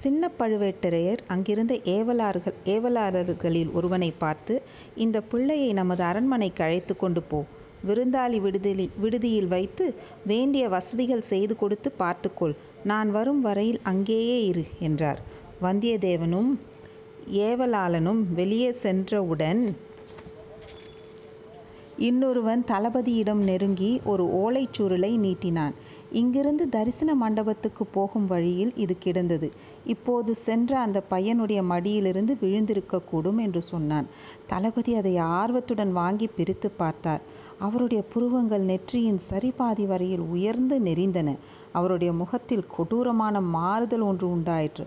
சின்ன பழுவேட்டரையர் அங்கிருந்த ஏவலார்கள் ஏவலாளர்களில் ஒருவனை பார்த்து இந்த பிள்ளையை நமது அரண்மனைக்கு அழைத்து கொண்டு போ. விருந்தாளி விடுதலி விடுதியில் வைத்து வேண்டிய வசதிகள் செய்து கொடுத்து பார்த்துக்கொள் நான் வரும் வரையில் அங்கேயே இரு என்றார். வந்தியத்தேவனும் ஏவலாளனும் வெளியே சென்றவுடன் இன்னொருவன் தளபதியிடம் நெருங்கி ஒரு ஓலைச் சுருளை நீட்டினான். இங்கிருந்து தரிசன மண்டபத்துக்கு போகும் வழியில் இது கிடந்தது. இப்போது சென்ற அந்த பையனுடைய மடியிலிருந்து விழுந்திருக்கக்கூடும் என்று சொன்னான். தளபதி அதை ஆர்வத்துடன் வாங்கி பிரித்து பார்த்தார். அவருடைய புருவங்கள் நெற்றியின் சரிபாதி வரையில் உயர்ந்து நெறிந்தன அவருடைய முகத்தில் கொடூரமான மாறுதல் ஒன்று உண்டாயிற்று.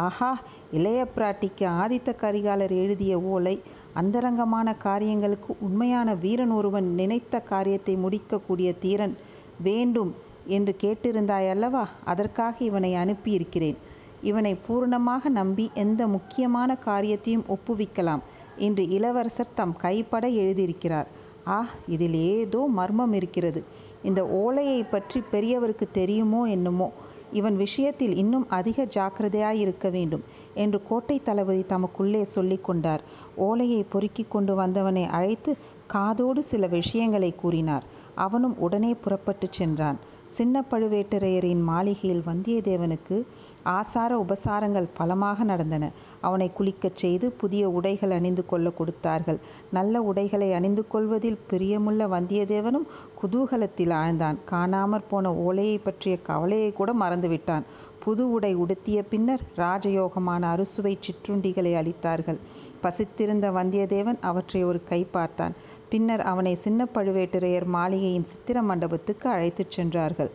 ஆஹா! இளைய பிராட்டிக்கு ஆதித்த கரிகாலர் எழுதிய ஓலை அந்தரங்கமான காரியங்களுக்கு உண்மையான வீரன் ஒருவன் நினைத்த காரியத்தை முடிக்கக்கூடிய தீரன் வேண்டும் என்று கேட்டிருந்தாயல்லவா? அதற்காக இவனை அனுப்பியிருக்கிறேன். இவனை பூரணமாக நம்பி எந்த முக்கியமான காரியத்தையும் ஒப்புவிக்கலாம் என்று இளவரசர் தம் கைப்பட எழுதியிருக்கிறார். ஆ இதில் ஏதோ மர்மம் இருக்கிறது. இந்த ஓலையை பற்றி பெரியவருக்கு தெரியுமோ என்னமோ? இவன் விஷயத்தில் இன்னும் அதிக ஜாக்கிரதையாய் இருக்க வேண்டும் என்று கோட்டை தளபதி தமக்குள்ளே சொல்லி கொண்டார். ஓலையை பொறுக்கி கொண்டு வந்தவனை அழைத்து காதோடு சில விஷயங்களை கூறினார். அவனும் உடனே புறப்பட்டு சென்றான். சின்ன பழுவேட்டரையரின் மாளிகையில் வந்தியத்தேவனுக்கு ஆசார உபசாரங்கள் பலமாக நடந்தன. அவனை குளிக்கச் செய்து புதிய உடைகள் அணிந்து கொள்ள கொடுத்தார்கள். நல்ல உடைகளை அணிந்து கொள்வதில் பிரியமுள்ள வந்தியத்தேவனும் குதூகலத்தில் ஆழ்ந்தான். காணாமற் போன ஓலையை பற்றிய கவலையை கூட மறந்துவிட்டான். புது உடை உடுத்திய பின்னர் ராஜயோகமான அறுசுவை சிற்றுண்டிகளை அளித்தார்கள். பசித்திருந்த வந்தியத்தேவன் அவற்றை ஒரு கை பார்த்தான். பின்னர் அவனை சின்ன பழுவேட்டரையர் மாளிகையின் சித்திர மண்டபத்துக்கு அழைத்துச் சென்றார்கள்.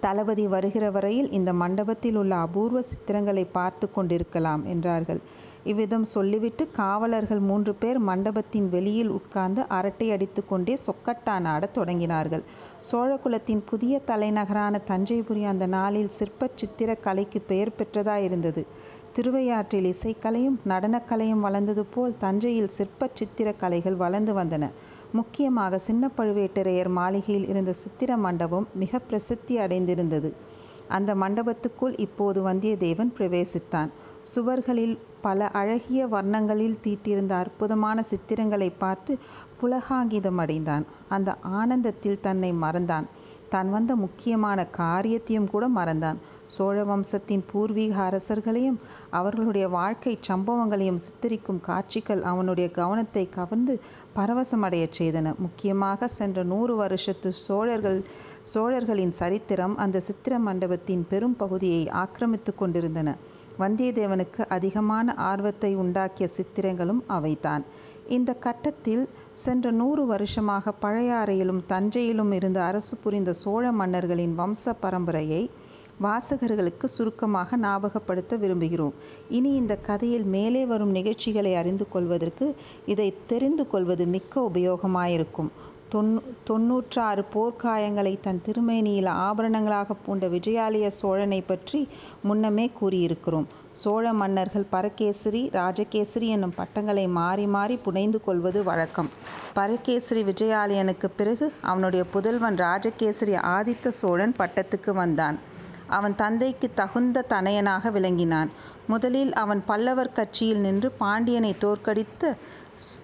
தளபதி வருகிற வரையில் இந்த மண்டபத்தில் உள்ள அபூர்வ சித்திரங்களை பார்த்து கொண்டிருக்கலாம் என்றார்கள். இவ்விதம் சொல்லிவிட்டு காவலர்கள் மூன்று பேர் மண்டபத்தின் வெளியில் உட்கார்ந்து அரட்டை அடித்து கொண்டே சொக்கட்டான் ஆடத் தொடங்கினார்கள். சோழகுலத்தின் புதிய தலைநகரான தஞ்சைபுரி அந்த நாளில் சிற்ப சித்திர கலைக்கு பெயர் பெற்றதாயிருந்தது. திருவையாற்றில் இசைக்கலையும் நடனக்கலையும் வளர்ந்தது போல் தஞ்சையில் சிற்ப சித்திர கலைகள் வளர்ந்து வந்தன. முக்கியமாக சின்ன பழுவேட்டரையர் மாளிகையில் இருந்த சித்திர மண்டபம் மிக பிரசித்தி அடைந்திருந்தது. அந்த மண்டபத்துக்குள் இப்போது வந்தியத்தேவன் பிரவேசித்தான். சுவர்களில் பல அழகிய வர்ணங்களில் தீட்டியிருந்த அற்புதமான சித்திரங்களை பார்த்து புலகாங்கிதம் அடைந்தான். அந்த ஆனந்தத்தில் தன்னை மறந்தான். தான் வந்த முக்கியமான காரியத்தையும் கூட மறந்தான். சோழ வம்சத்தின் பூர்வீக அரசர்களையும் அவர்களுடைய வாழ்க்கை சம்பவங்களையும் சித்தரிக்கும் காட்சிகள் அவனுடைய கவனத்தை கவர்ந்து பரவசமடையச் செய்தன. முக்கியமாக சென்ற நூறு வருஷத்து சோழர்கள் சோழர்களின் சரித்திரம் அந்த சித்திர மண்டபத்தின் பெரும் பகுதியை ஆக்கிரமித்து கொண்டிருந்தன. வந்தியத்தேவனுக்கு அதிகமான ஆர்வத்தை உண்டாக்கிய சித்திரங்களும் அவைதான். இந்த கட்டத்தில் சென்ற நூறு வருஷமாக பழையாறையிலும் தஞ்சையிலும் இருந்து அரசு புரிந்த சோழ மன்னர்களின் வம்ச பரம்பரையை வாசகர்களுக்கு சுருக்கமாக ஞாபகப்படுத்த விரும்புகிறோம். இனி இந்த கதையில் மேலே வரும் நிகழ்ச்சிகளை அறிந்து கொள்வதற்கு இதை தெரிந்து கொள்வது மிக்க உபயோகமாயிருக்கும். தொண்ணூ தொன்னூற்றாறு போர்க்காயங்களை தன் திருமேனியில் ஆபரணங்களாக பூண்ட விஜயாலய சோழனை பற்றி முன்னமே கூறியிருக்கிறோம். சோழ மன்னர்கள் பரகேசரி ராஜகேசரி என்னும் பட்டங்களை மாறி மாறி புனைந்து கொள்வது வழக்கம். பரகேசரி விஜயாலயனுக்கு பிறகு அவனுடைய புதல்வன் ராஜகேசரி ஆதித்த சோழன் பட்டத்துக்கு வந்தான். அவன் தந்தைக்கு தகுந்த தனையனாக விளங்கினான். முதலில் அவன் பல்லவர் கட்சியில் நின்று பாண்டியனை தோற்கடித்து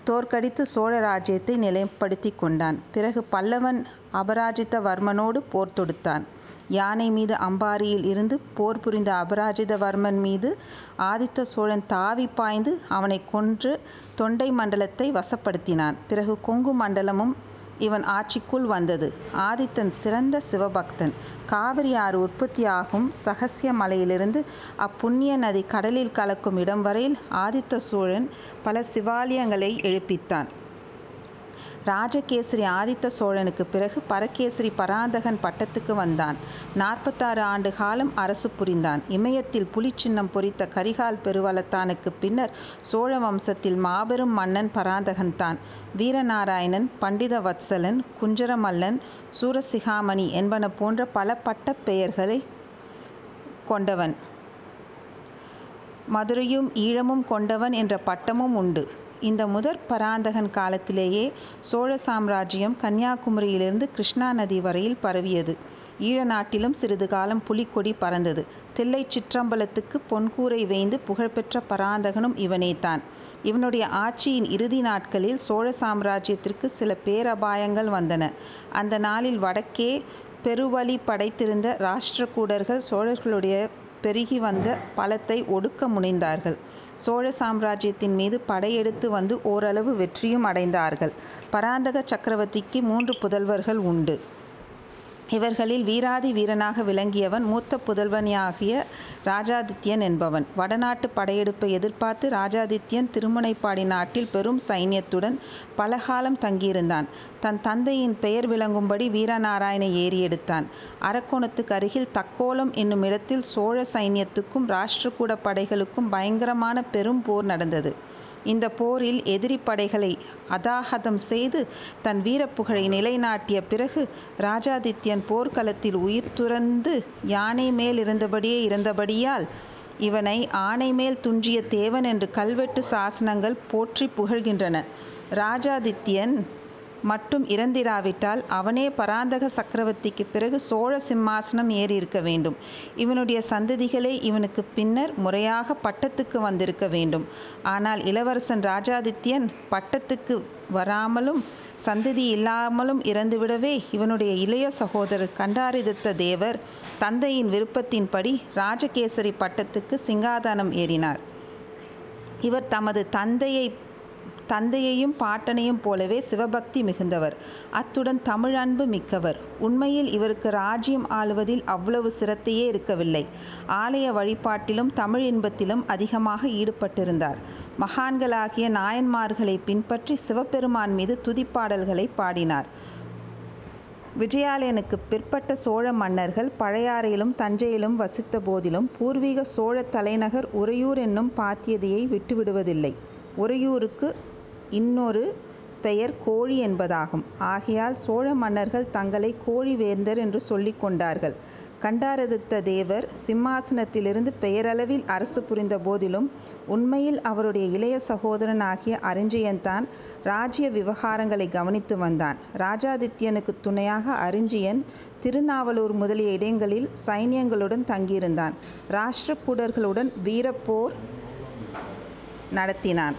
தோற்கடித்து சோழ ராஜ்யத்தை நிலைப்படுத்தி கொண்டான். பிறகு பல்லவன் அபராஜிதவர்மனோடு போர் தொடுத்தான். யானை மீது அம்பாரியில் இருந்து போர் புரிந்த அபராஜிதவர்மன் மீது ஆதித்த சோழன் தாவி பாய்ந்து அவனை கொன்று தொண்டை மண்டலத்தை வசப்படுத்தினான். பிறகு கொங்கு மண்டலமும் இவன் ஆட்சிக்குள் வந்தது. ஆதித்தன் சிறந்த சிவபக்தன். காவிரி ஆறு உற்பத்தியாகும் சகசிய மலையிலிருந்து அப்புண்ணிய நதி கடலில் கலக்கும் இடம் வரையில் ஆதித்த சோழன் பல சிவாலயங்களை எழுப்பித்தான். ராஜகேசரி ஆதித்த சோழனுக்கு பிறகு பரகேசரி பராந்தகன் பட்டத்துக்கு வந்தான். நாற்பத்தாறு ஆண்டு காலம் அரசு புரிந்தான். இமயத்தில் புலிச்சின்னம் பொறித்த கரிகால் பெருவளத்தானுக்கு பின்னர் சோழ வம்சத்தில் மாபெரும் மன்னன் பராந்தகன்தான் வீரநாராயணன் பண்டித வத்சலன் குஞ்சரமல்லன் சூரசிகாமணி என்பன போன்ற பல பட்டப் பெயர்களை கொண்டவன். மதுரையும் ஈழமும் கொண்டவன் என்ற பட்டமும் உண்டு. இந்த முதற் பராந்தகன் காலத்திலேயே சோழ சாம்ராஜ்யம் கன்னியாகுமரியிலிருந்து கிருஷ்ணா நதி வரையில் பரவியது ஈழ நாட்டிலும் சிறிது காலம் புலிக்கொடி பறந்தது தில்லை சிற்றம்பலத்துக்கு பொன்கூரை வேய்ந்து புகழ்பெற்ற பராந்தகனும் இவனேதான். இவனுடைய ஆட்சியின் இறுதி நாட்களில் சோழ சாம்ராஜ்யத்திற்கு சில பேரபாயங்கள் வந்தன. அந்த நாளில் வடக்கே பெருவழி படைத்திருந்த ராஷ்டிரகூடர்கள் சோழர்களுடைய பெருகி வந்த பலத்தை ஒடுக்க முனைந்தார்கள். சோழ சாம்ராஜ்யத்தின் மீது படையெடுத்து வந்து ஓரளவு வெற்றியும் அடைந்தார்கள். பராந்தக சக்கரவர்த்திக்கு மூன்று புதல்வர்கள் உண்டு. இவர்களில் வீராதி வீரனாக விளங்கியவன் மூத்த புதல்வனாகிய இராஜாதித்யன் என்பவன். வடநாட்டுப் படையெடுப்பை எதிர்பார்த்து இராஜாதித்யன் திருமுனைப்பாடி நாட்டில் பெரும் சைன்யத்துடன் பலகாலம் தங்கியிருந்தான். தன் தந்தையின் பெயர் விளங்கும்படி வீரநாராயண ஏரி எடுத்தான். அரக்கோணத்துக்கு அருகில் தக்கோலம் என்னுமிடத்தில் சோழ சைன்யத்துக்கும் ராஷ்டிரகூடப் படைகளுக்கும் பயங்கரமான பெரும் போர் நடந்தது. இந்தப் போரில் எதிரிப் படைகளை அதாஹதம் செய்து தன் வீரப்புகழை நிலைநாட்டிய பிறகு இராஜாதித்யன் போர்க்களத்தில் உயிர் துறந்து யானை மேல் இருந்தபடியே இறந்தபடியால் இவனை ஆனைமேல் துஞ்சிய தேவன் என்று கல்வெட்டு சாசனங்கள் போற்றிப் புகழ்கின்றன. இராஜாதித்யன் மட்டும் இறந்திராவிட்டால் அவனே பராந்தக சக்கரவர்த்திக்குப் பிறகு சோழ சிம்மாசனம் ஏறியிருக்க வேண்டும். இவனுடைய சந்ததிகளே இவனுக்குப் பின்னர் முறையாக பட்டத்துக்கு வந்திருக்க வேண்டும். ஆனால் இளவரசன் இராஜாதித்யன் பட்டத்துக்கு வராமலும் சந்ததியில்லாமலும் இறந்துவிடவே இவனுடைய இளைய சகோதரர் கண்டாரிதித்த தேவர் தந்தையின் விருப்பத்தின்படி ராஜகேசரி பட்டத்துக்கு சிங்காதனம் ஏறினார். இவர் தமது தந்தையையும் பாட்டனையும் போலவே சிவபக்தி மிகுந்தவர். அத்துடன் தமிழ் அன்பு மிக்கவர். உண்மையில் இவருக்கு ராஜ்யம் ஆளுவதில் அவ்வளவு சிரத்தையே இருக்கவில்லை. ஆலய வழிபாட்டிலும் தமிழ் இன்பத்திலும் அதிகமாக ஈடுபட்டிருந்தார். மகான்களாகிய நாயன்மார்களைப் பின்பற்றி சிவபெருமான் மீது துதிப்பாடல்களைப் பாடினார். விஜயாலயனுக்குப் பிற்பட்ட சோழ மன்னர்கள் பழையாறையிலும் தஞ்சையிலும் வசித்த போதிலும் பூர்வீக சோழ தலைநகர் உறையூர் என்னும் பாத்தியதையை விட்டுவிடுவதில்லை. உறையூருக்கு இன்னொரு பெயர் கோழி என்பதாகும். ஆகையால் சோழ மன்னர்கள் தங்களைக் கோழி வேந்தர் என்று சொல்லிக் கொண்டார்கள். கண்டாரதித்த தேவர் சிம்மாசனத்திலிருந்து பெயரளவில் அரசு புரிந்த போதிலும் உண்மையில் அவருடைய இளைய சகோதரன் ஆகிய அரிஞ்சயன்தான் இராஜ்ய விவகாரங்களைக் கவனித்து வந்தான். இராஜாதித்யனுக்குத் துணையாக அரிஞ்சயன் திருநாவலூர் முதலிய இடங்களில் சைன்யங்களுடன் தங்கியிருந்தான். ராஷ்டிரகூடர்களுடன் வீரப்போர் நடத்தினான்.